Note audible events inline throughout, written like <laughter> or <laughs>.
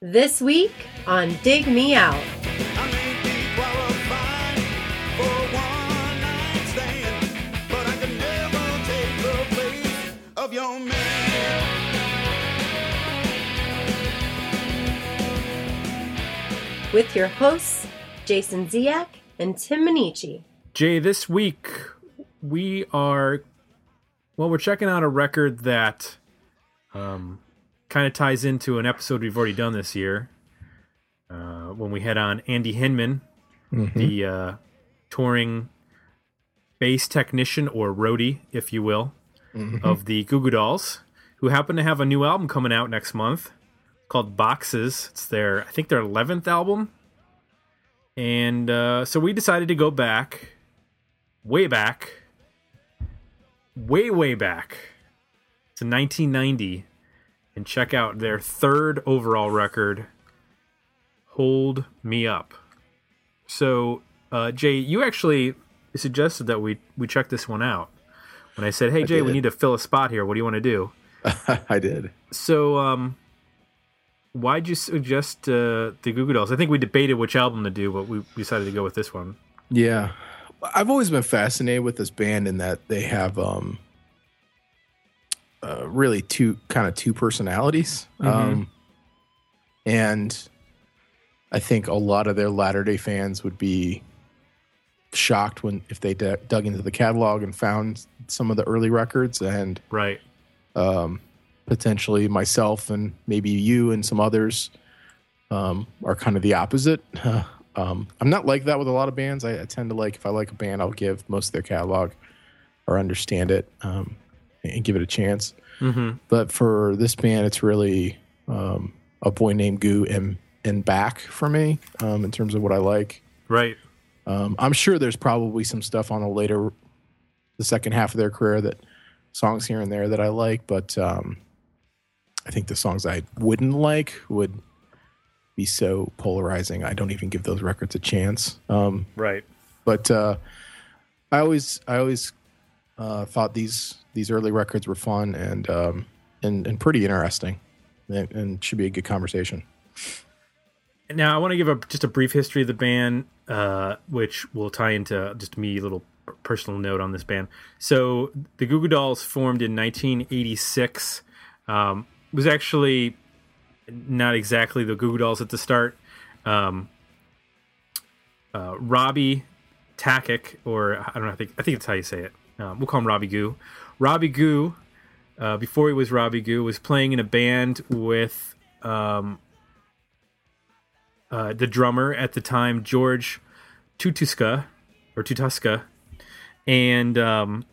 This week on Dig Me Out. With your hosts, Jason Ziak and Tim Minichi. Jay, this week we are well, we're checking out a record that um, kind of ties into an episode we've already done this year. Uh, when we had on Andy Hinman, the uh, touring bass technician or roadie, if you will, of the Goo Goo Dolls, who happen to have a new album coming out next month called Boxes. It's their, I think, their eleventh album, and uh, so we decided to go back, way back, way way back to 1990, and check out their third overall record, "Hold Me Up." So, uh, Jay, you actually suggested that we we check this one out. When I said, "Hey, Jay, we need to fill a spot here. What do you want to do?" <laughs> I did. So, um, why'd you suggest uh, the Goo Goo Dolls? I think we debated which album to do, but we decided to go with this one. Yeah. I've always been fascinated with this band in that they have um uh, really two kind of two personalities. Um and I think a lot of their Latter-day fans would be shocked when if they d- dug into the catalog and found some of the early records and Right. um, potentially myself and maybe you and some others um, are kind of the opposite. <laughs> um, I'm not like that with a lot of bands. I, I tend to like if I like a band, I'll give most of their catalog or understand it um, and give it a chance. hmm But for this band, it's really um, a boy named Goo and and back for me um, in terms of what I like. Right. Um, I'm sure there's probably some stuff on the later, the second half of their career that songs here and there that I like, but um, I think the songs I wouldn't like would be so polarizing. I don't even give those records a chance. Um, Right. but uh, I always, I always uh, thought these these early records were fun and um, and and pretty interesting, and, and should be a good conversation. Now, I want to give a just a brief history of the band, uh, which will tie into just me little personal note on this band. So, the Goo Goo Dolls formed in 1986. Um, was actually not exactly the Goo Goo Dolls at the start. Um, uh, Robbie Takac, or I don't know, I think I think that's how you say it. Um, we'll call him Robbie Goo. Robbie Goo, uh, before he was Robbie Goo, was playing in a band with um, uh, the drummer at the time, George Tutuska or Tutuska, and um,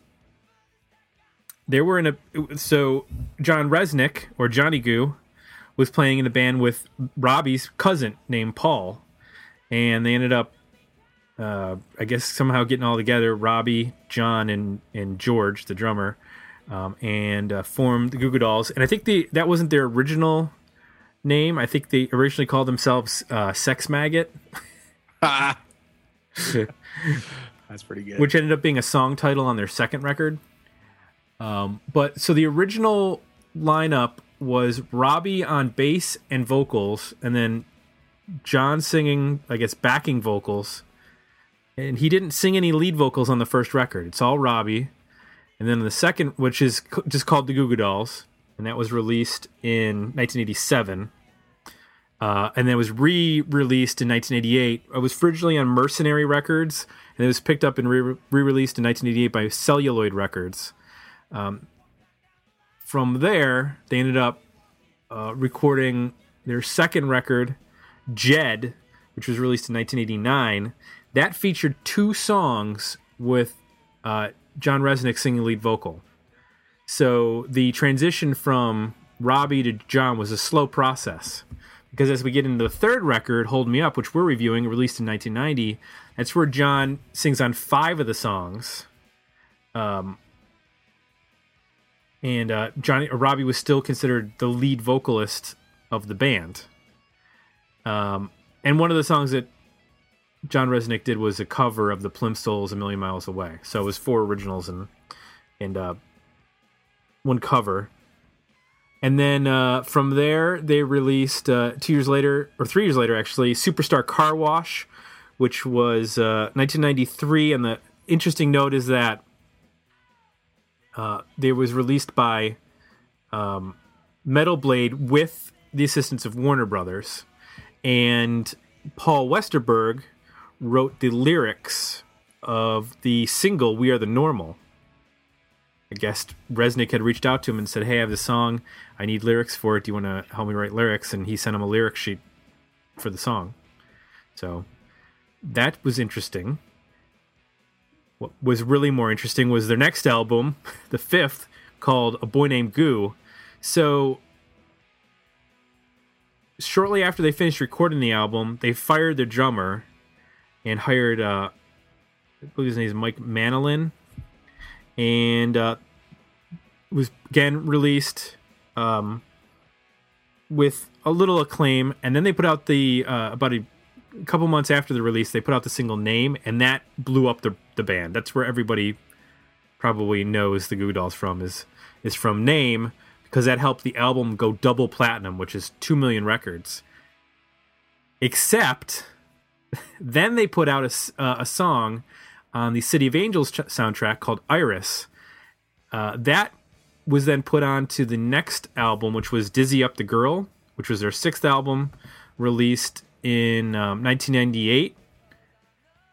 they were in a. So John Rzeznik or Johnny Goo was playing in a band with Robbie's cousin named Paul, and they ended up, uh, I guess, somehow getting all together. Robbie, John, and and George, the drummer, um, and uh, formed the Goo Goo Dolls. And I think the that wasn't their original name. I think they originally called themselves uh, Sex Maggot, <laughs> That's pretty good. which ended up being a song title on their second record. Um, but so the original lineup was Robbie on bass and vocals, and then John singing, I guess, backing vocals. And he didn't sing any lead vocals on the first record. It's all Robbie. And then the second, which is just called the Goo Goo Dolls, and that was released in 1987. Uh, and then it was re-released in 1988. It was originally on Mercenary Records, and it was picked up and re- re-released in 1988 by Celluloid Records. Um, from there, they ended up uh, recording their second record, Jed, which was released in 1989. That featured two songs with uh, John Rzeznik singing lead vocal. So the transition from Robbie to John was a slow process because as we get into the third record, Hold Me Up, which we're reviewing, released in 1990, that's where John sings on five of the songs. Um, and uh, Johnny or Robbie was still considered the lead vocalist of the band. Um, and one of the songs that John Rzeznik did was a cover of the Plimsouls "A Million Miles Away." So it was four originals and and uh, one cover. And then uh, from there, they released uh, two years later, or three years later, actually, Superstar Car Wash, which was uh, 1993. And the interesting note is that uh, was released by um, Metal Blade with the assistance of Warner Brothers, and Paul Westerberg wrote the lyrics of the single "We Are the Normal." I guess Rzeznik had reached out to him and said, "Hey, I have this song. I need lyrics for it. Do you want to help me write lyrics?" And he sent him a lyric sheet for the song. So that was interesting. What was really more interesting was their next album, <laughs> the fifth, called A Boy Named Goo. So shortly after they finished recording the album, they fired their drummer and hired uh I believe his name is Mike Manolin. And uh was again released um with a little acclaim and then they put out the uh about a couple months after the release they put out the single name and that blew up the the band. That's where everybody probably knows the Goo Dolls from is is from name because that helped the album go double platinum, which is 2 million records. Except then they put out a, uh, a song on the City of Angels ch- soundtrack called Iris. Uh, that was then put on to the next album, which was Dizzy Up the Girl, which was their sixth album, released in um, 1998.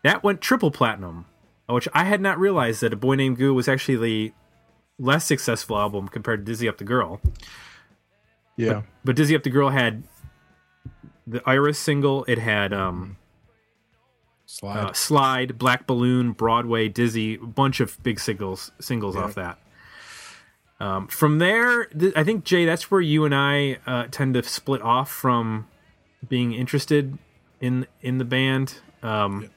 That went triple platinum, which I had not realized that A Boy Named Goo was actually the less successful album compared to Dizzy Up the Girl. Yeah. But Dizzy Up the Girl had the Iris single. It had um, Slide. uh, Slide, Black Balloon, Broadway, Dizzy, a bunch of big singles singles off that. Um, from there, th- I think Jay, that's where you and I uh, tend to split off from being interested in in the band. Um,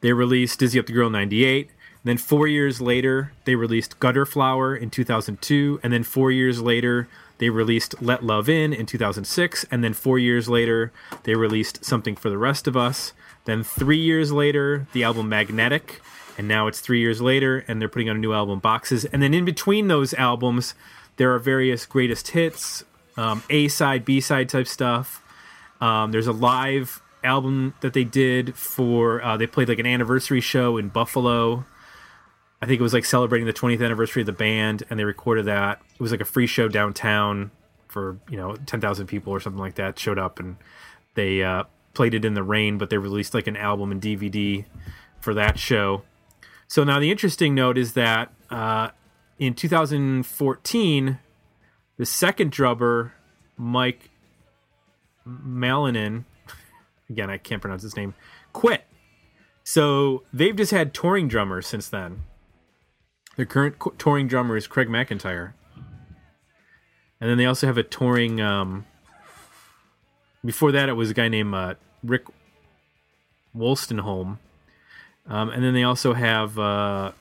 They released Dizzy Up the Girl in '98. Then four years later, they released Gutter Flower in 2002, and then four years later, they released Let Love In in 2006, and then four years later, they released Something for the Rest of Us. Then three years later, the album Magnetic, and now it's three years later, and they're putting out a new album, Boxes. And then in between those albums, there are various greatest hits, um, A side, B side type stuff. Um, there's a live album that they did for uh, they played like an anniversary show in Buffalo. I think it was like celebrating the 20th anniversary of the band, and they recorded that. It was like a free show downtown for you know 10,000 people or something like that showed up, and they uh, played it in the rain. But they released like an album and DVD for that show. So now the interesting note is that uh, in 2014, the second drummer, Mike Malinin, again I can't pronounce his name, quit. So they've just had touring drummers since then. Their current touring drummer is Craig McIntyre, and then they also have a touring. Um, before that, it was a guy named uh, Rick Wolstenholme, um, and then they also have uh,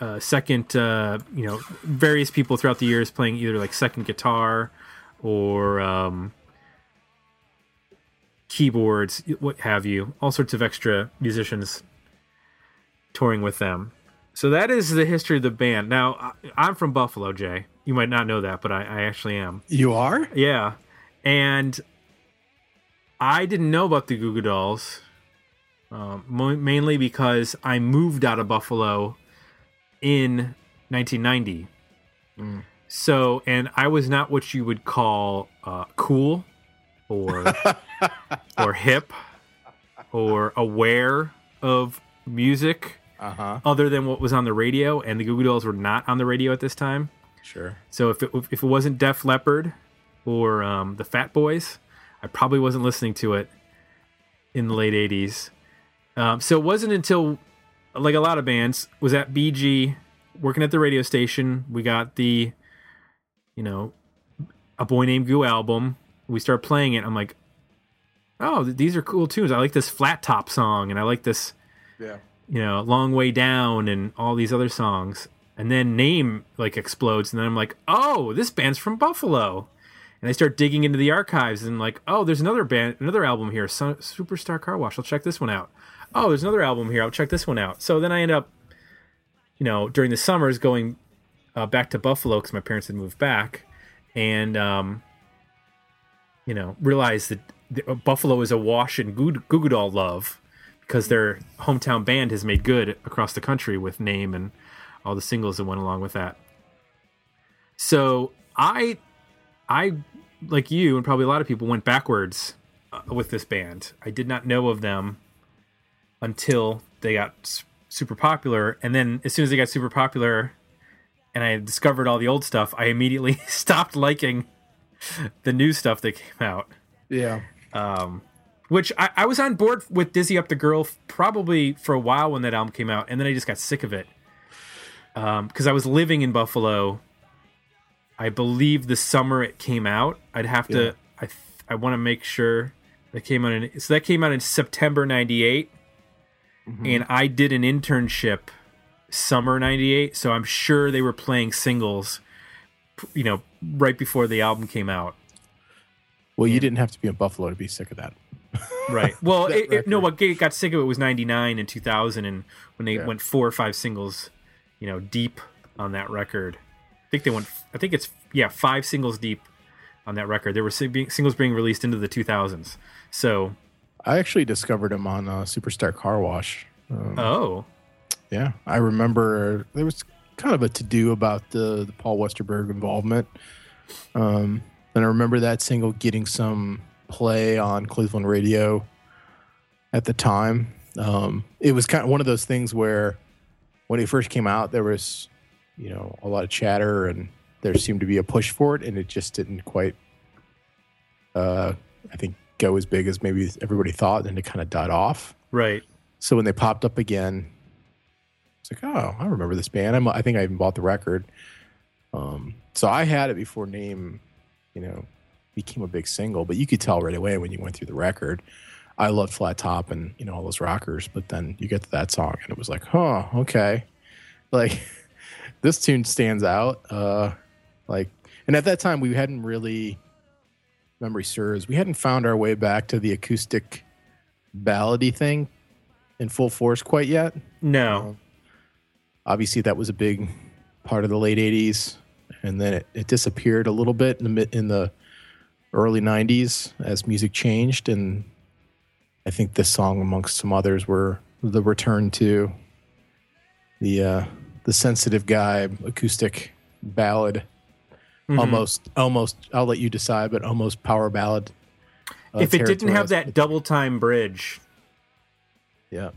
uh, second, uh, you know, various people throughout the years playing either like second guitar or um, keyboards, what have you, all sorts of extra musicians touring with them. So that is the history of the band. Now, I'm from Buffalo, Jay. You might not know that, but I, I actually am. You are? Yeah. And I didn't know about the Goo Goo Dolls, um, mo- mainly because I moved out of Buffalo in 1990. So, and I was not what you would call uh, cool or <laughs> or hip or aware of music Uh huh. other than what was on the radio, and the Goo Goo Dolls were not on the radio at this time. Sure. So if it if it wasn't Def Leppard or um, the Fat Boys, I probably wasn't listening to it in the late '80s. Um, so it wasn't until, like a lot of bands, was at BG working at the radio station. We got the, you know, a boy named Goo album. We start playing it. I'm like, oh, th- these are cool tunes. I like this flat top song, and I like this Yeah. you know, Long Way Down and all these other songs. And then Name like explodes, and then I'm like, oh, this band's from Buffalo. And I start digging into the archives and like, oh, there's another band, another album here, Superstar Car Wash. I'll check this one out. Oh, there's another album here. I'll check this one out. So then I end up, you know, during the summers going uh, back to Buffalo because my parents had moved back, and um, you know realized that the, uh, Buffalo is awash in Goo Goo Doll love because their hometown band has made good across the country with name and all the singles that went along with that. So I, I like you and probably a lot of people went backwards uh, with this band. I did not know of them until they got super popular, and then as soon as they got super popular, and I discovered all the old stuff, I immediately <laughs> stopped liking the new stuff that came out. Yeah. Which I, I was on board with Dizzy Up the Girl probably for a while when that album came out, and then I just got sick of it. Because I was living in Buffalo, I believe the summer it came out. I'd have to. I th- I want to make sure that came out in. So that came out in September '98, mm-hmm. and I did an internship summer '98. So I'm sure they were playing singles, you know, right before the album came out. Well, you didn't have to be in Buffalo to be sick of that. <laughs> Right. Well, That it, it, no, what got sick of it was 99 and 2000 and when they Yeah. went four or five singles, you know, deep on that record. I think they went I think it's yeah, five singles deep on that record. There were singles being released into the 2000s. So, I actually discovered him on uh, Superstar Car Wash. Um, oh, Yeah, I remember there was kind of a to do about the, the Paul Westerberg involvement. Um, and I remember that single getting some play on Cleveland radio at the time. Um, it was kind of one of those things where when it first came out, there was, you know, a lot of chatter and there seemed to be a push for it, and it just didn't quite, uh, I think, go as big as maybe everybody thought, and it kind of died off. right. So when they popped up again, it's like, oh, I remember this band. I'm, I think I even bought the record. Um, so I had it before Name, you know, became a big single. But you could tell right away when you went through the record. I loved Flat Top and you know all those rockers, but then you get to that song and it was like, huh, okay, like <laughs> this tune stands out. Uh, like, and at that time we hadn't really, memory serves, we hadn't found our way back to the acoustic ballady thing in full force quite yet. No. Obviously, that was a big part of the late '80s, and then it, it disappeared a little bit in the in the early '90s as music changed. And I think this song, amongst some others, were the return to the uh, the sensitive guy acoustic ballad, Mhm. almost almost. I'll let you decide, but almost power ballad. uh, if it didn't have that double time bridge, yeah.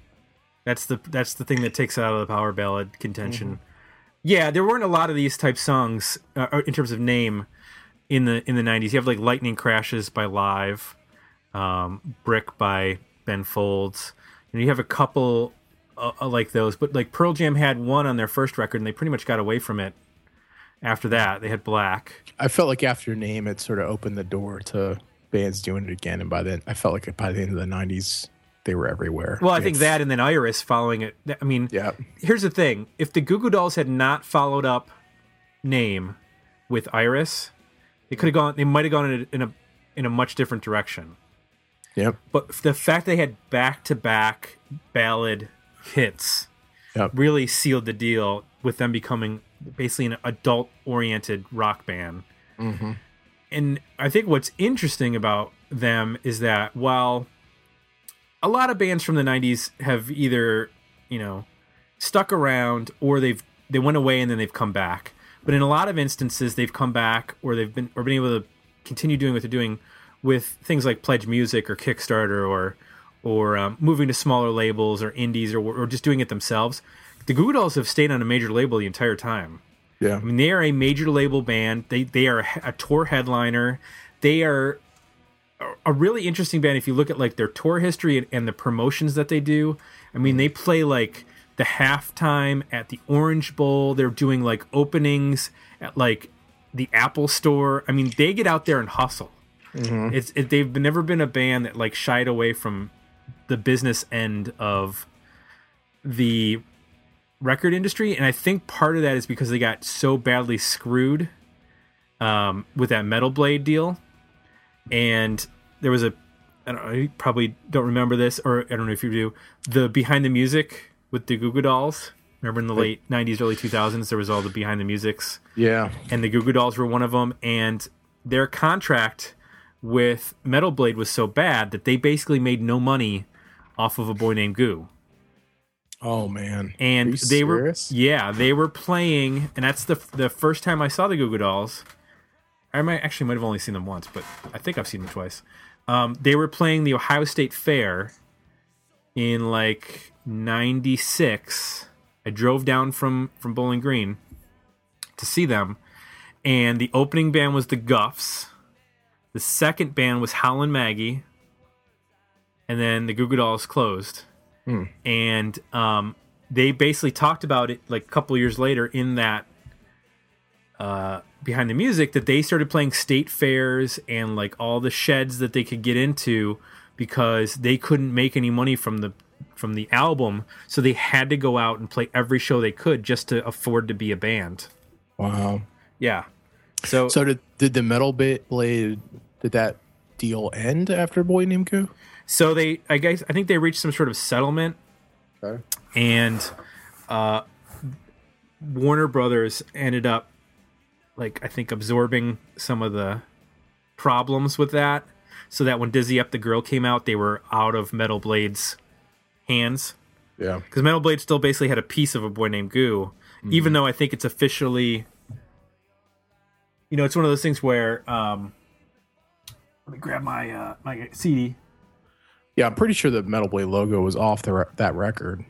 That's the that's the thing that takes it out of the power ballad contention. Yeah, there weren't a lot of these type songs uh, uh, in terms of name in the in the '90s. You have like "Lightning Crashes" by Live, um, "Brick" by Ben Folds, and you have a couple uh, uh, like those. But like Pearl Jam had one on their first record, and they pretty much got away from it. After that, they had "Black." I felt like after Name, it sort of opened the door to bands doing it again. And by then, I felt like by the end of the '90s, they were everywhere. Well, I think that, and then Iris following it. I mean, Yeah, here's the thing: if the Goo Goo Dolls had not followed up name with Iris, they could have gone. They might have gone in a, in a in a much different direction. yep, But the fact they had back to back ballad hits yep. really sealed the deal with them becoming basically an adult oriented rock band. Mm-hmm. And I think what's interesting about them is that while a lot of bands from the 90s have either, you know, stuck around or they've they went away and then they've come back. But in a lot of instances they've come back or they've been or been able to continue doing what they're doing with things like Pledge Music or Kickstarter or or um, moving to smaller labels or indies or or just doing it themselves. The Goo Goo Dolls have stayed on a major label the entire time. Yeah, I mean, they are a major label band. They they are a tour headliner. They are a- really interesting band if you look at like their tour history and, and the promotions that they do. I mean, they play like the halftime at the Orange Bowl. They're doing like openings at like the Apple Store. I mean, they get out there and hustle. It's it, they've never been a band that like shied away from the business end of the record industry, and I think part of that is because they got so badly screwed um, with that Metal Blade deal, and there was a I don't know, you probably don't remember this, or I don't know if you do the behind the music with the Goo Goo Dolls. Remember in the late '90s, early 2000s, there was all the behind the musics, Yeah. and the Goo Goo Dolls were one of them. And their contract with Metal Blade was so bad that they basically made no money off of a boy named Goo. Oh man. and they serious? were yeah they were playing and that's the the first time i saw the goo goo dolls i might actually might have only seen them once but i think i've seen them twice um, they were playing the ohio state fair in like 96 i drove down from from bowling green to see them and the opening band was the gufs the second band was howlin' maggie and then the goo goo dolls closed. And um, they basically talked about it like a couple years later in that uh, behind the music that they started playing state fairs and like all the sheds that they could get into because they couldn't make any money from the from the album. So they had to go out and play every show they could just to afford to be a band. Wow. yeah. So, So did did the Metal bit Blade did that deal end after Boy Named Goo? So they i guess i think they reached some sort of settlement Okay. and uh, Warner Brothers ended up like I think absorbing some of the problems with that, so that when Dizzy Up the Girl came out, they were out of Metal Blade's hands Yeah. because Metal Blade still basically had a piece of a boy named Goo, even though I think it's officially, you know, it's one of those things where um, let me grab my uh, my CD. Yeah, I'm pretty sure the Metal Blade logo was off the re- that record,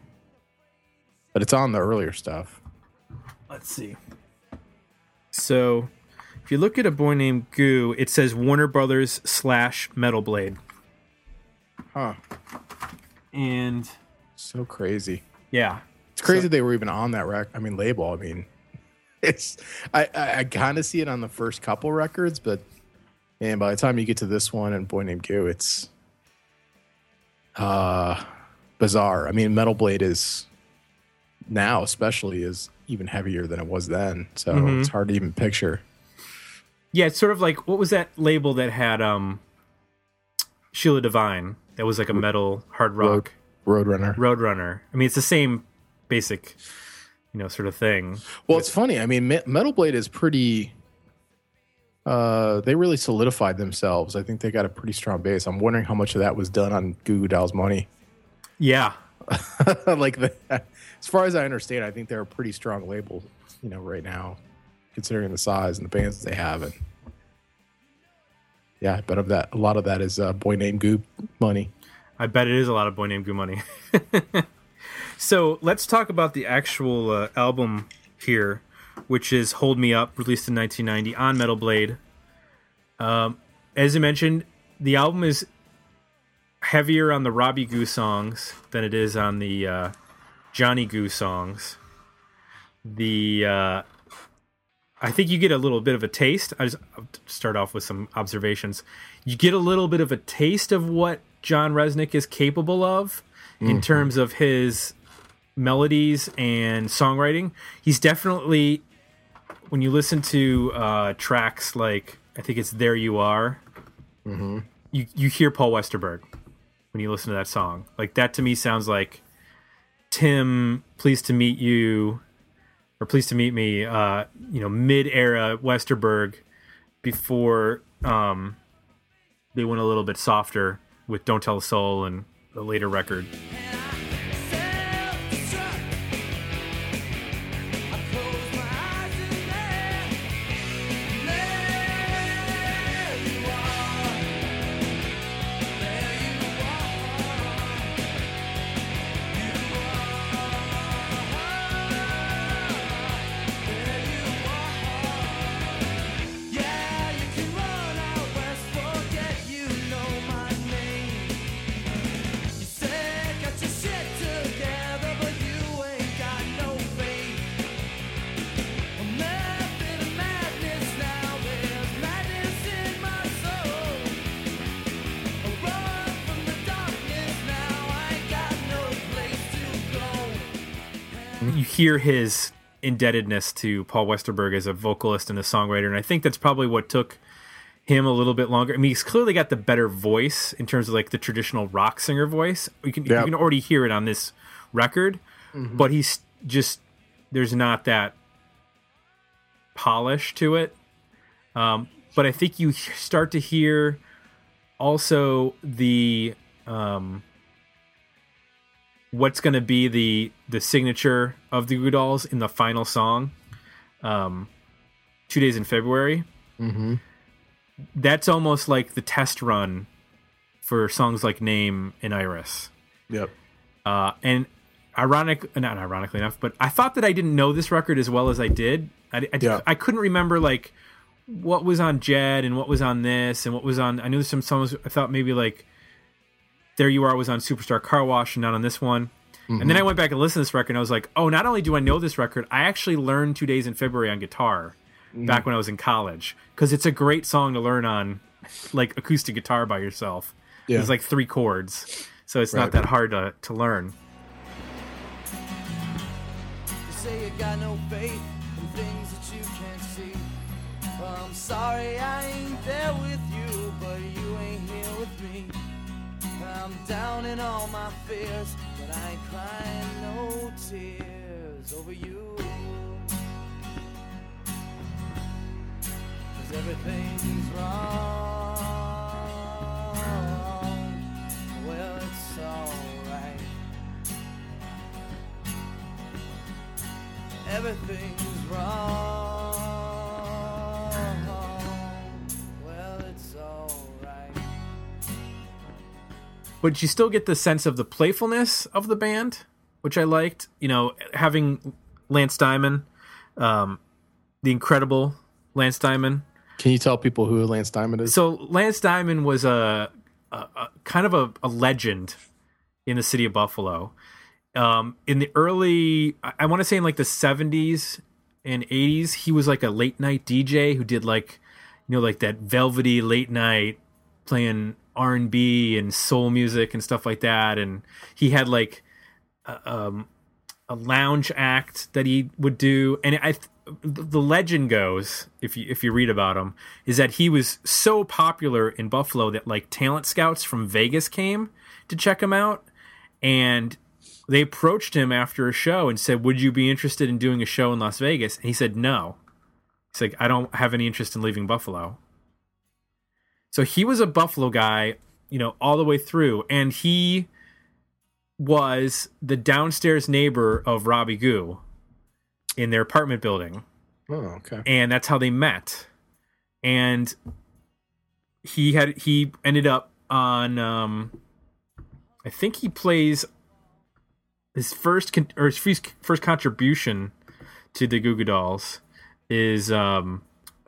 but it's on the earlier stuff. Let's see. So, if you look at a boy named Goo, it says Warner Brothers slash Metal Blade, Huh. and So crazy. yeah, It's crazy they were even on that rec. I mean, label. I mean, <laughs> it's I I, I kind of see it on the first couple records, but man, by the time you get to this one and Boy Named Goo, it's uh bizarre. I mean, Metal Blade is now, especially, is even heavier than it was then. So Mhm. it's hard to even picture. yeah. It's sort of like what was that label that had um Sheila Divine? That was like a metal hard rock Roadrunner. Roadrunner. I mean, it's the same basic, you know, sort of thing. Well, it's funny. I mean, Metal Blade is pretty. Uh, they really solidified themselves. I think they got a pretty strong base. I'm wondering how much of that was done on Goo Goo Dolls money. Yeah, <laughs> like the, as far as I understand, I think they're a pretty strong label. You know, right now, considering the size and the bands they have, and yeah, I bet of that a lot of that is uh, boy named Goo money. I bet it is a lot of boy named Goo money. <laughs> so let's talk about the actual uh, album here, which is "Hold Me Up," released in 1990 on Metal Blade. Um, as I mentioned, the album is heavier on the Robbie Goo songs than it is on the uh, Johnny Goo songs. The uh, I think you get a little bit of a taste. I just I'll start off with some observations. You get a little bit of a taste of what John Rzeznik is capable of in terms of his melodies and songwriting. He's definitely when you listen to uh, tracks like I think it's "There You Are," you you hear Paul Westerberg when you listen to that song. Like that to me sounds like Tim. Pleased to meet you or pleased to meet me uh you know mid-era westerberg before um they went a little bit softer with don't tell a soul and the later record you hear his indebtedness to paul westerberg as a vocalist and a songwriter and i think that's probably what took him a little bit longer i mean he's clearly got the better voice in terms of like the traditional rock singer voice you can Yeah. you can already hear it on this record but he's just there's not that polish to it. Um, but I think you start to hear also the um, what's going to be the the signature of the Goo Dolls in the final song, um, two days in February. Mm-hmm. That's almost like the test run for songs like Name and Iris. Yep. Uh, and ironic, not ironically enough, but I thought that I didn't know this record as well as I did. I, I, Yeah. I couldn't remember like what was on Jed and what was on this and what was on. I knew some songs. I thought maybe like There You Are I was on Superstar Car Wash and not on this one. And then I mhm. went back and listened to this record and I was like, oh, not only do I know this record, I actually learned Two Days in February on guitar mm. back when I was in college because it's a great song to learn on like acoustic guitar by yourself. Yeah. There's like three chords, so it's not Right. that hard to, to learn. You say you got no faith in things that you can't see. I'm sorry I ain't there with you, but you ain't here with me. I'm down in all my fears, but I ain't crying no tears over you. Cause everything's wrong. Well, it's alright. Everything's wrong. But you still get the sense of the playfulness of the band, which I liked. You know, having Lance Diamond, um, the incredible Lance Diamond. Can you tell people who Lance Diamond is? So Lance Diamond was a, a, a kind of a, a legend in the city of Buffalo. Um, in the early, I, I want to say in like the seventies and eighties, he was like a late night DJ who did like, you know, like that velvety late night playing R and B and soul music and stuff like that. And he had like a, um, a lounge act that he would do, and I. The legend goes, if you if you read about him, is that he was so popular in Buffalo that like talent scouts from Vegas came to check him out, and they approached him after a show and said, "Would you be interested in doing a show in Las Vegas?" And he said, "No." He's like, "I don't have any interest in leaving Buffalo." So he was a Buffalo guy, you know, all the way through, and he was the downstairs neighbor of Robbie Goo in their apartment building oh, okay. and that's how they met and he had he ended up on um i think he plays his first con- or his first, first contribution to the Goo Goo Dolls is um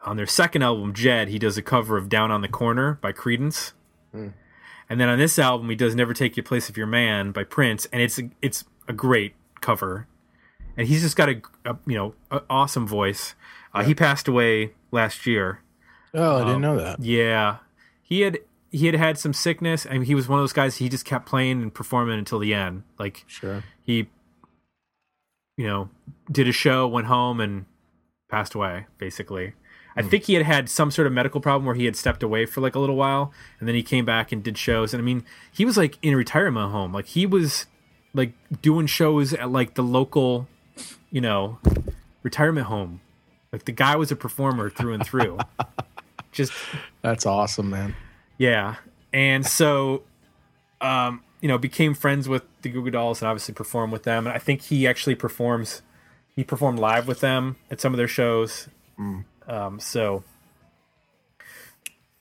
on their second album Jed he does a cover of Down on the Corner by Creedence and then on this album he does Never Take Your Place of Your Man by Prince and it's a, it's a great cover and he's just got a, a you know a awesome voice. Uh, He passed away last year. Oh, I Um, didn't know that. Yeah, he had he had had some sickness. I mean, he was one of those guys. He just kept playing and performing until the end. Like Sure. he, you know, did a show, went home, and passed away. Basically, I think he had had some sort of medical problem where he had stepped away for like a little while, and then he came back and did shows. And I mean, he was like in a retirement home. Like he was like doing shows at like the local, you know, retirement home. Like the guy was a performer through and through. <laughs> Just That's awesome, man. yeah. And so, um, you know, became friends with the Goo Goo Dolls and obviously performed with them. And I think he actually performs, he performed live with them at some of their shows. Um, so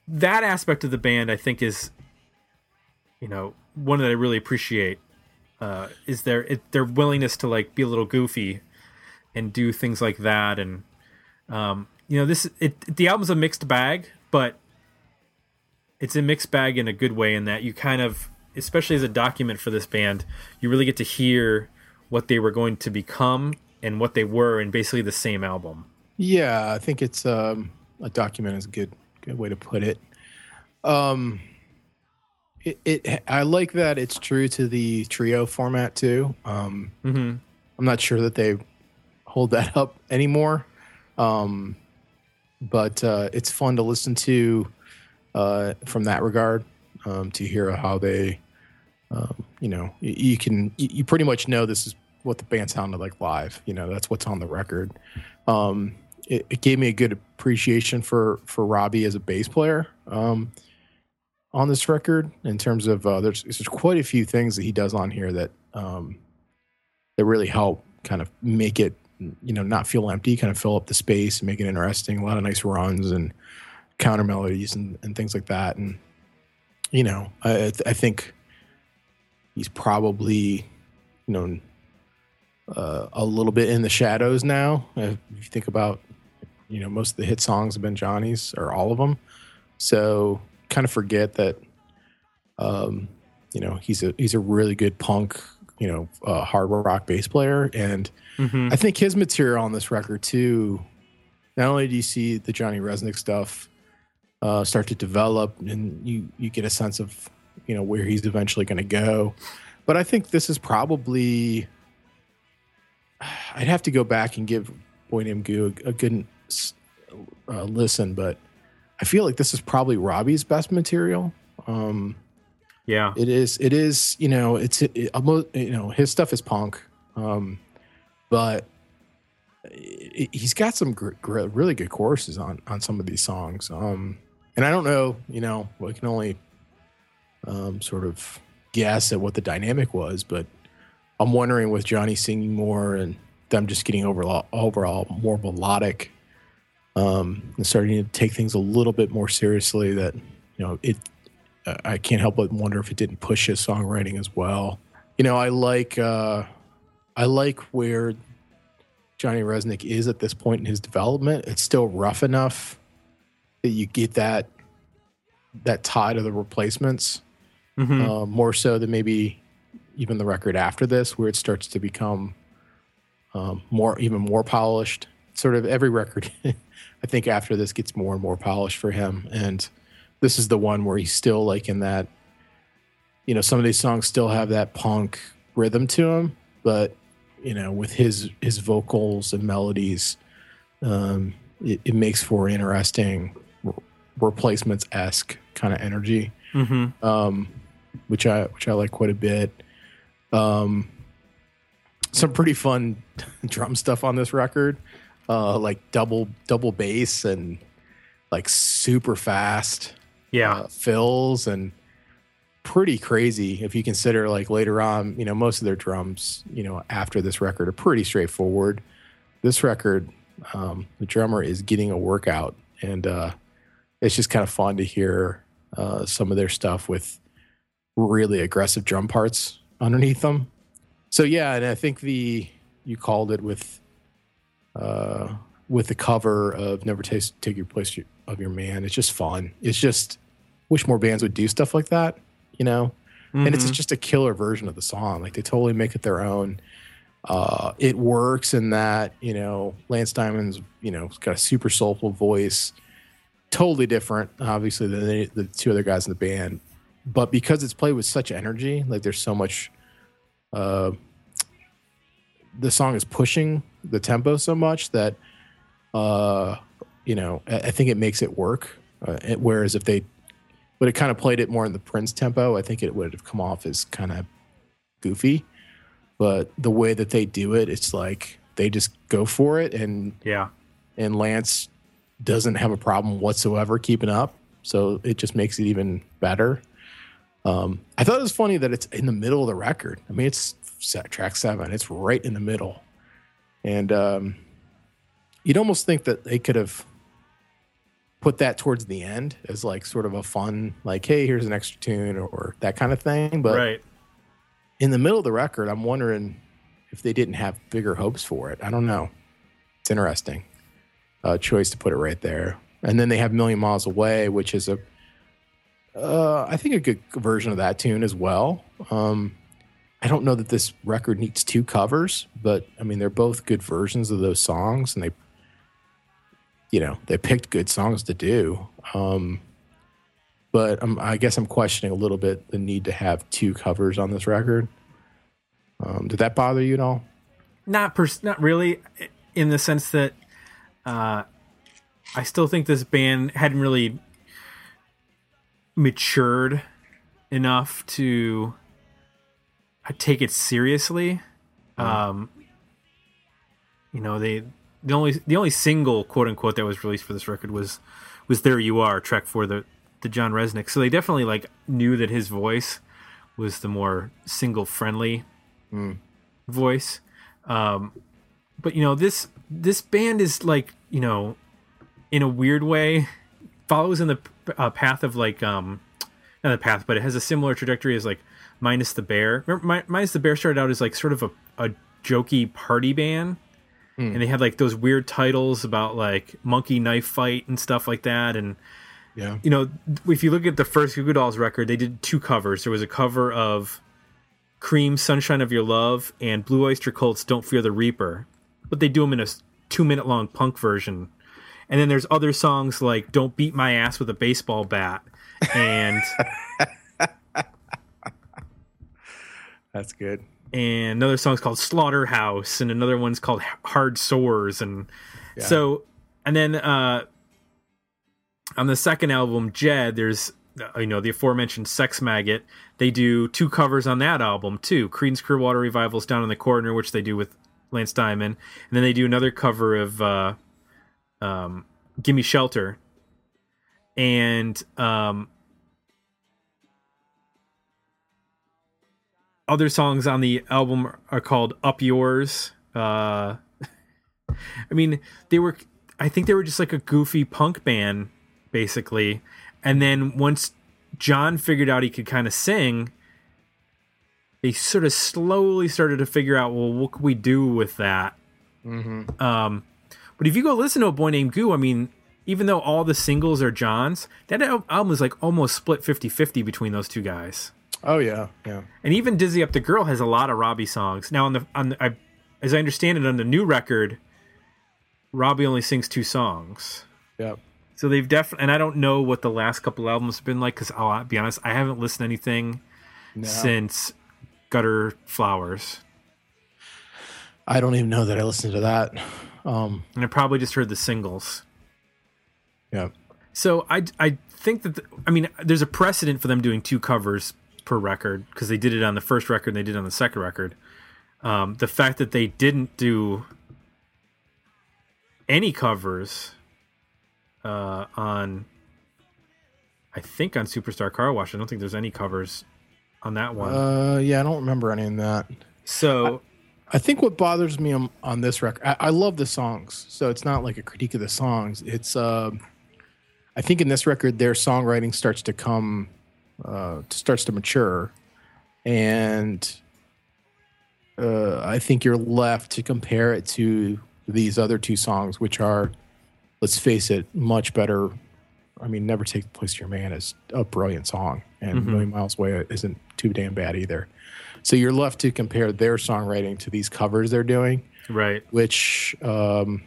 that aspect of the band, I think, is, you know, one that I really appreciate. Uh, is their it, their willingness to like be a little goofy and do things like that and um, you know this it the album's a mixed bag but it's a mixed bag in a good way in that you kind of especially as a document for this band you really get to hear what they were going to become and what they were in basically the same album Yeah, I think it's um, a document is a good good way to put it. Um, it, it I like that it's true to the trio format too. Um, mm-hmm. I'm not sure that they hold that up anymore, um, but uh, it's fun to listen to uh, from that regard. Um, to hear how they, um, you know, you, you can you, you pretty much know this is what the band sounded like live. You know, that's what's on the record. Um, it, it gave me a good appreciation for for Robbie as a bass player um, on this record. In terms of uh, there's there's quite a few things that he does on here that um, that really help kind of make it you know not feel empty, kind of fill up the space and make it interesting. A lot of nice runs and counter melodies and, and things like that. And you know, I, I think he's probably you know uh, a little bit in the shadows now. If you think about, you know, most of the hit songs have been Johnny's or all of them. So kind of forget that, um, you know, he's a he's a really good punk, you know, uh, hard rock bass player, and Mm-hmm. I think his material on this record too. Not only do you see the Johnny Rzeznik stuff uh, start to develop, and you you get a sense of you know where he's eventually going to go, but I think this is probably I'd have to go back and give Boy Named Goo a, a good uh, listen, but I feel like this is probably Robbie's best material. Um, Yeah. it is. It is. You know, it's it, almost. You know, his stuff is punk, um, but it, he's got some gr- gr- really good choruses on on some of these songs. Um, and I don't know. You know, we can only um, sort of guess at what the dynamic was, but I'm wondering with Johnny singing more and them just getting overall overall more melodic um, and starting to take things a little bit more seriously. That you know, it. uh, I can't help but wonder if it didn't push his songwriting as well. You know, I like uh, I like where Johnny Rzeznik is at this point in his development. It's still rough enough that you get that that tie to the replacements Mhm. uh, more so than maybe even the record after this, where it starts to become um, more even more polished. Sort of every record, <laughs> I think after this gets more and more polished for him, and this is the one where he's still like in that. You know, some of these songs still have that punk rhythm to them, but you know, with his his vocals and melodies, um, it, it makes for interesting replacements esque kind of energy Mhm. um, which I which I like quite a bit. Um, some pretty fun <laughs> drum stuff on this record, uh, like double double bass and like super fast Yeah. uh, fills and pretty crazy if you consider like later on, you know, most of their drums, you know, after this record are pretty straightforward. This record, um, the drummer is getting a workout, and uh, it's just kind of fun to hear uh, some of their stuff with really aggressive drum parts underneath them. So yeah, and I think the you called it with uh, with the cover of "Never Taste Take Your Place of Your Man." It's just fun. It's just wish more bands would do stuff like that, you know. And it's Mhm. just a killer version of the song. Like they totally make it their own. Uh, it works in that you know Lance Diamond's you know got a super soulful voice, totally different, obviously than the, the two other guys in the band. But because it's played with such energy, like there's so much. Uh, the song is pushing the tempo so much that, uh, you know, I, I think it makes it work. Uh, it, whereas if they would have kind of played it more in the Prince tempo, I think it would have come off as kind of goofy. But the way that they do it, it's like they just go for it, and Yeah. and Lance doesn't have a problem whatsoever keeping up. So it just makes it even better. Um, I thought it was funny that it's in the middle of the record. I mean, it's set, track seven, it's right in the middle. And um, you'd almost think that they could have put that towards the end as like sort of a fun, like, hey, here's an extra tune or, or that kind of thing. But right. in the middle of the record, I'm wondering if they didn't have bigger hopes for it. I don't know. It's interesting uh, choice to put it right there. And then they have Million Miles Away, which is a, uh, I think a good version of that tune as well. Um, I don't know that this record needs two covers, but I mean they're both good versions of those songs, and they, you know, they picked good songs to do. Um, but I'm, I guess I'm questioning a little bit the need to have two covers on this record. Um, did that bother you at all? Not pers- not really in the sense that uh I still think this band hadn't really matured enough to uh, take it seriously. Um, you know, they the only the only single quote unquote that was released for this record was was "There You Are" track for the the John Rzeznik. So they definitely like knew that his voice was the more single friendly voice. Um, but you know this this band is like you know in a weird way follows in the uh, path of like um not the path but it has a similar trajectory as like minus the bear Remember, Mi- minus the bear started out as like sort of a, a jokey party band hmm. and they had like those weird titles about like monkey knife fight and stuff like that and Yeah. you know, if you look at the first Goo Goo Dolls record, they did two covers. There was a cover of Cream, Sunshine of Your Love, and Blue Oyster Cult's Don't Fear the Reaper, but they do them in a two minute long punk version. And then there's other songs like Don't Beat My Ass with a Baseball Bat and <laughs> That's good. and another song's called Slaughterhouse, and another one's called Hard Sores, and so, and then uh, on the second album, Jed, there's uh, you know the aforementioned Sex Maggot. They do two covers on that album too. Creedence Clearwater Revival's Down in the Corner, which they do with Lance Diamond, and then they do another cover of uh, um, "Gimme Shelter," and um, other songs on the album are called "Up Yours." Uh, <laughs> I mean, they were. I think they were just like a goofy punk band, basically. And then once John figured out he could kind of sing, they sort of slowly started to figure out, well, what could we do with that? Um, but if you go listen to a boy named Goo, I mean, even though all the singles are John's, that album is like almost split 50-50 between those two guys. Oh yeah, yeah. And even Dizzy Up the Girl has a lot of Robbie songs. Now on the on the, I, as I understand it on the new record, Robbie only sings two songs. Yep. So they've definitely, and I don't know what the last couple albums have been like because I'll be honest, I haven't listened to anything since Gutter Flowers, I don't even know that I listened to that. Um, and I probably just heard the singles. yeah. So I I think that the, I mean there's a precedent for them doing two covers per record because they did it on the first record and they did it on the second record. Um, the fact that they didn't do any covers uh, on I think on Superstar Car Wash. I don't think there's any covers on that one. Uh, yeah, I don't remember any of that. so I think what bothers me on, on this record, I, I love the songs, so it's not like a critique of the songs. It's, uh, I think in this record, their songwriting starts to come, uh, starts to mature, and uh, I think you're left to compare it to these other two songs, which are, let's face it, much better. I mean, "Never Take the Place of Your Man" is a brilliant song, and "Million Miles Away" isn't too damn bad either. So you're left to compare their songwriting to these covers they're doing, right, which, um,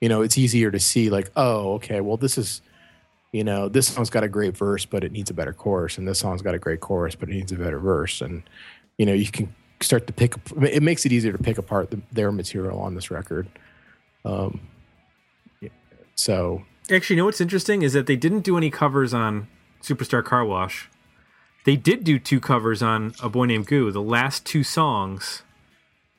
you know, it's easier to see like, oh, okay, well, this is, you know, this song's got a great verse, but it needs a better chorus, and this song's got a great chorus, but it needs a better verse, and you know, you can start to pick. It makes it easier to pick apart the, their material on this record. Um, so Actually, you know what's interesting is that they didn't do any covers on Superstar Car Wash. They did do two covers on A Boy Named Goo. The last two songs,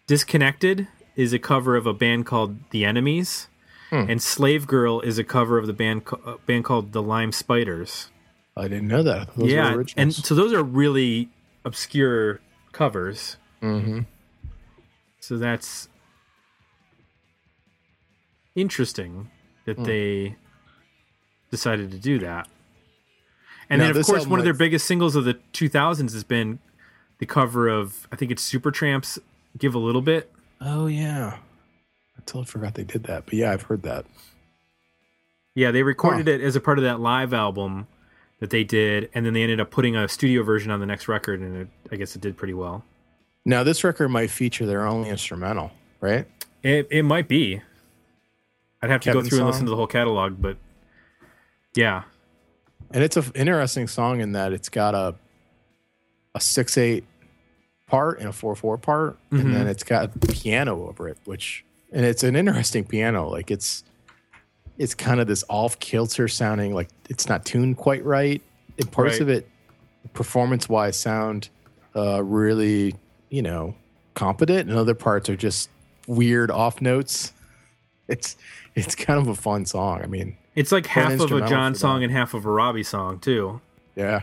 Disconnected is a cover of a band called The Enemies, and Slave Girl is a cover of the band uh, band called The Lime Spiders. I didn't know that. Those yeah, were and so those are really obscure covers. Mhm. So that's interesting Hmm. that they decided to do that. And Now, then, of course, album one of their biggest singles of the 2000s has been the cover of, I think it's Supertramp's "Give a Little Bit." oh yeah, I totally forgot they did that, but yeah, I've heard that. Yeah, they recorded it as a part of that live album that they did, and then they ended up putting a studio version on the next record, and it, I guess it did pretty well. Now this record might feature their only instrumental, right? It it might be. I'd have to go Kevin's through and listen to the whole catalog, but yeah, And it's an interesting song in that it's got a a six eight part and a four four part, Mhm. and then it's got piano over it, which and it's an interesting piano. Like it's it's kind of this off kilter sounding, like it's not tuned quite right. And parts Right. of it, performance wise, sound uh, really you know competent, and other parts are just weird off notes. <laughs> It's it's kind of a fun song. I mean, It's like half of a John song and half of a Robbie song too. yeah.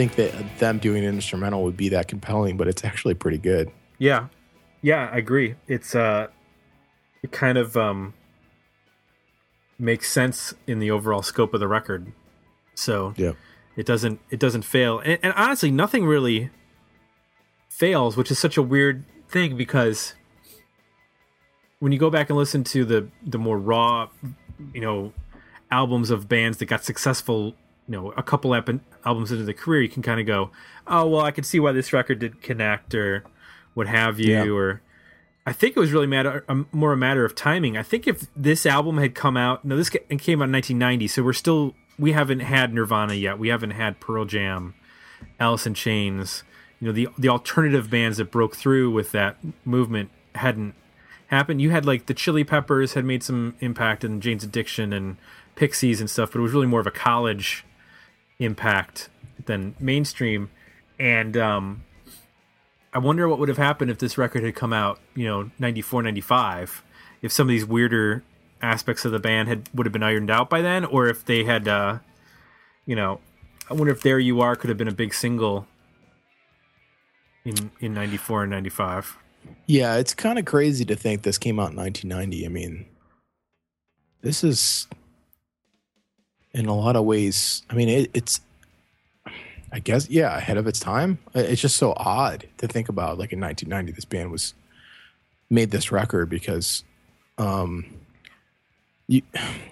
Think that them doing an instrumental would be that compelling, but it's actually pretty good. Yeah. Yeah, I agree. It's uh it kind of um makes sense in the overall scope of the record. So Yeah. it doesn't it doesn't fail. And, and honestly, nothing really fails, which is such a weird thing because when you go back and listen to the the more raw, you know, albums of bands that got successful, you know, a couple ep- albums into the career, you can kind of go, "Oh, well, I can see why this record did connect or what have you." Yeah. Or I think it was really matter um, more a matter of timing. I think if this album had come out, no, this came out in 1990, so we're still we haven't had Nirvana yet. We haven't had Pearl Jam, Alice in Chains. You know, the the alternative bands that broke through with that movement hadn't happened. You had like the Chili Peppers had made some impact in Jane's Addiction and Pixies and stuff, but it was really more of a college impact than mainstream. And um, I wonder what would have happened if this record had come out, you know, 94, 95, if some of these weirder aspects of the band had would have been ironed out by then, or if they had, uh, you know, I wonder if "There You Are" could have been a big single in in 94 and 95. Yeah, it's kind of crazy to think this came out in 1990. I mean, this is in a lot of ways. I mean, it, it's, I guess, yeah, ahead of its time. It's just so odd to think about. Like in 1990, this band was made this record because, um, you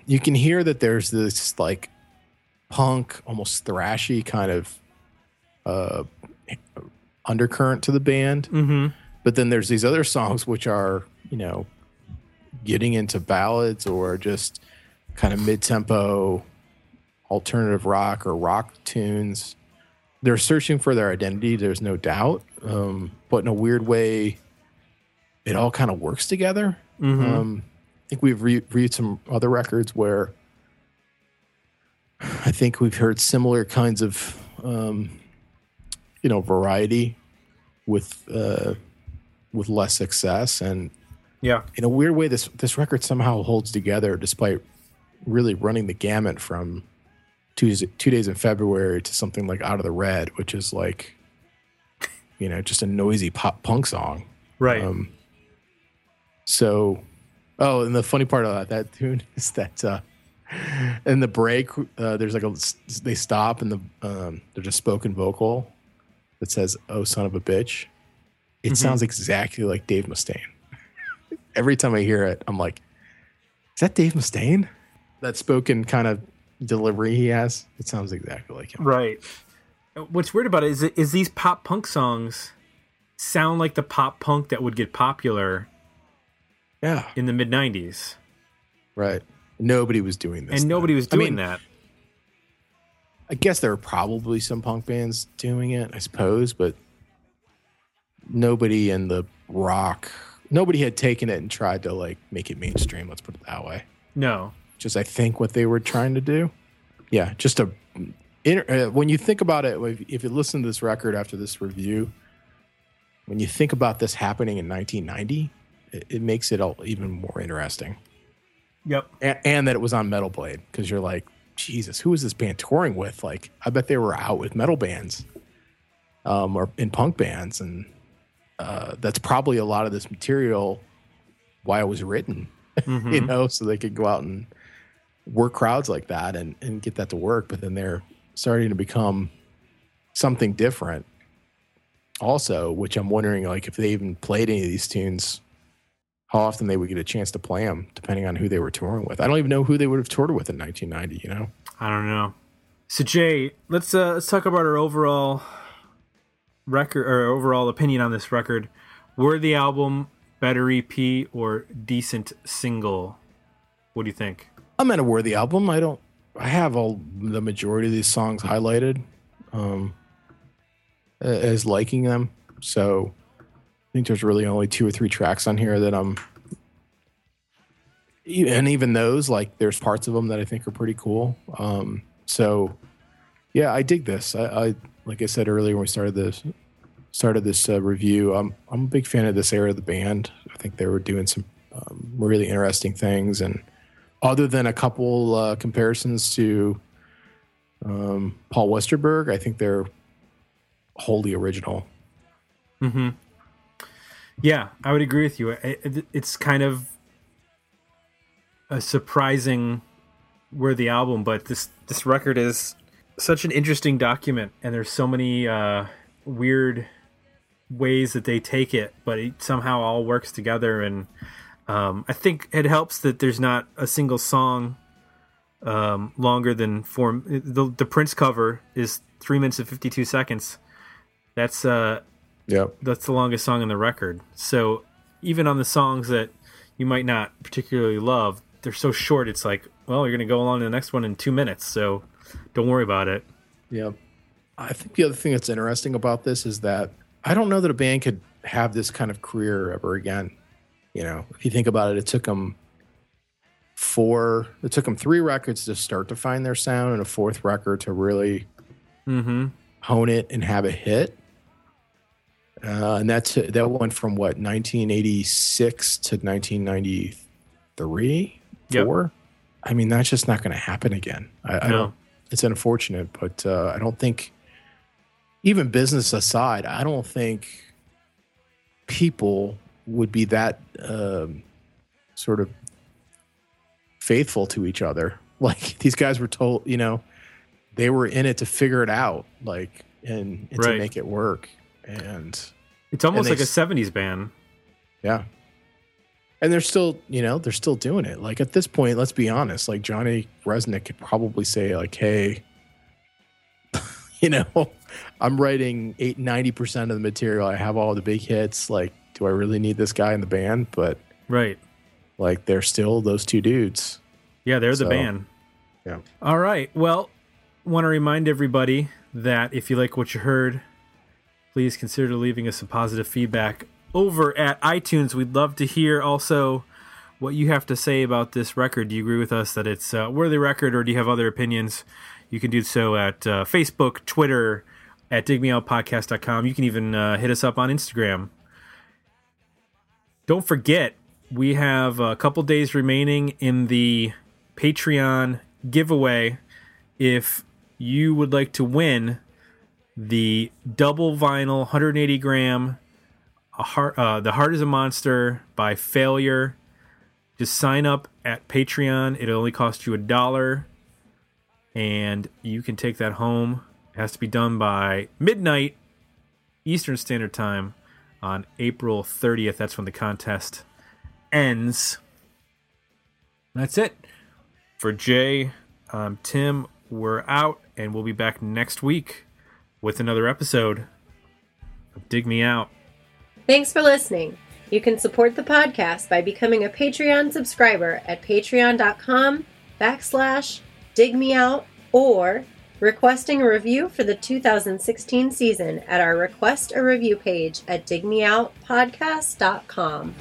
you can hear that there's this like punk, almost thrashy kind of uh undercurrent to the band Mm-hmm. but then there's these other songs which are you know getting into ballads or just kind of mid-tempo alternative rock or rock tunes they're searching for their identity there's no doubt um, but in a weird way it all kind of works together Mm-hmm. um, i think we've re- read some other records where i think we've heard similar kinds of um, you know variety with uh, with less success and yeah. in a weird way this this record somehow holds together despite really running the gamut from two days, two days in February to something like Out of the Red, which is like you know just a noisy pop punk song. Right. Um, so, oh, and the funny part about that tune <laughs> is that uh, in the break, uh, there's like a they stop and the um, there's a spoken vocal that says "Oh son of a bitch." It sounds exactly like Dave Mustaine. <laughs> Every time I hear it, I'm like, "Is that Dave Mustaine?" That spoken kind of delivery he has, it sounds exactly like him. Right. Uh, what's weird about it is is these pop punk songs sound like the pop punk that would get popular Yeah, in the mid '90s, right. Nobody was doing this, and nobody then. was I doing mean, that. I guess there were probably some punk bands doing it, I suppose, but nobody in the rock, nobody had taken it and tried to like make it mainstream. Let's put it that way. No. Just I think what they were trying to do. Yeah, just a. Uh, when you think about it, if, if you listen to this record after this review, when you think about this happening in 1990, it, it makes it all even more interesting. Yep. and, and that it was on Metal Blade because you're like, Jesus, who is this band touring with? Like, I bet they were out with metal bands, um, or in punk bands, and uh, that's probably a lot of this material why it was written, <laughs> you know, so they could go out and work crowds like that and and get that to work. But then they're starting to become something different. also, which I'm wondering like if they even played any of these tunes, how often they would get a chance to play them, depending on who they were touring with. I don't even know who they would have toured with in 1990. You know? I don't know. So Jay, let's uh, let's talk about our overall record or overall opinion on this record. Were the album, better EP, or decent single? What do you think? I'm at a worthy album. I don't. I have all the majority of these songs highlighted um, as liking them. So I think there's really only two or three tracks on here that I'm. And even those, like, there's parts of them that I think are pretty cool. Um, so, yeah, I dig this. I, I like I said earlier when we started this started this uh, review. I'm I'm a big fan of this era of the band. I think they were doing some um, really interesting things, and other than a couple uh, comparisons to um, Paul Westerberg, I think they're wholly original. Mm-hmm. Yeah, I would agree with you. It- It's kind of a surprising worthy album, but this this record is such an interesting document, and there's so many uh, weird ways that they take it, but it somehow all works together. And um, I think it helps that there's not a single song um, longer than four. The, the Prince cover is three minutes and fifty two seconds. That's uh, Yep. that's the longest song in the record. So even on the songs that you might not particularly love, they're so short. It's like, well, you're going to go along to the next one in two minutes, so don't worry about it. Yeah, I think the other thing that's interesting about this is that I don't know that a band could have this kind of career ever again. You know, if you think about it, it took them four, it took them three records to start to find their sound, and a fourth record to really Mm-hmm. hone it and have a hit. Uh, and that's that went from what 1986 to 1993, Yep. four. I mean, that's just not going to happen again. I, I No. don't. It's unfortunate, but uh, I don't think, even business aside, I don't think people would be that um, sort of faithful to each other. <laughs> Like these guys were told, you know, they were in it to figure it out, like and, and Right. to make it work. And It's almost they like a '70s band. yeah. And they're still, you know, they're still doing it. Like at this point, let's be honest, like Johnny Rzeznik could probably say, like, hey, <laughs> you know, <laughs> I'm writing eight, 90% of the material. I have all the big hits. Like, do I really need this guy in the band? But Right. like they're still those two dudes. Yeah, they're the band. yeah. All right. Well, want to remind everybody that if you like what you heard, please consider leaving us some positive feedback over at iTunes. We'd love to hear also what you have to say about this record. Do you agree with us that it's a worthy record, or do you have other opinions? You can do so at uh, Facebook, Twitter, at digmeoutpodcast.com. You can even uh, hit us up on Instagram. Don't forget, we have a couple days remaining in the Patreon giveaway. If you would like to win the double vinyl 180 gram heart, uh, the heart is a monster by failure. Just sign up at patreon. It only costs you a dollar. And you can take that home. It has to be done by midnight eastern standard time on april 30th that's when the contest ends. That's it. For jay i'm tim we're out and we'll be back next week with another episode of dig me out. Thanks for listening. You can support the podcast by becoming a Patreon subscriber at patreon.com backslash dig me out or requesting a review for the 2016 season at our request a review page at digmeoutpodcast.com.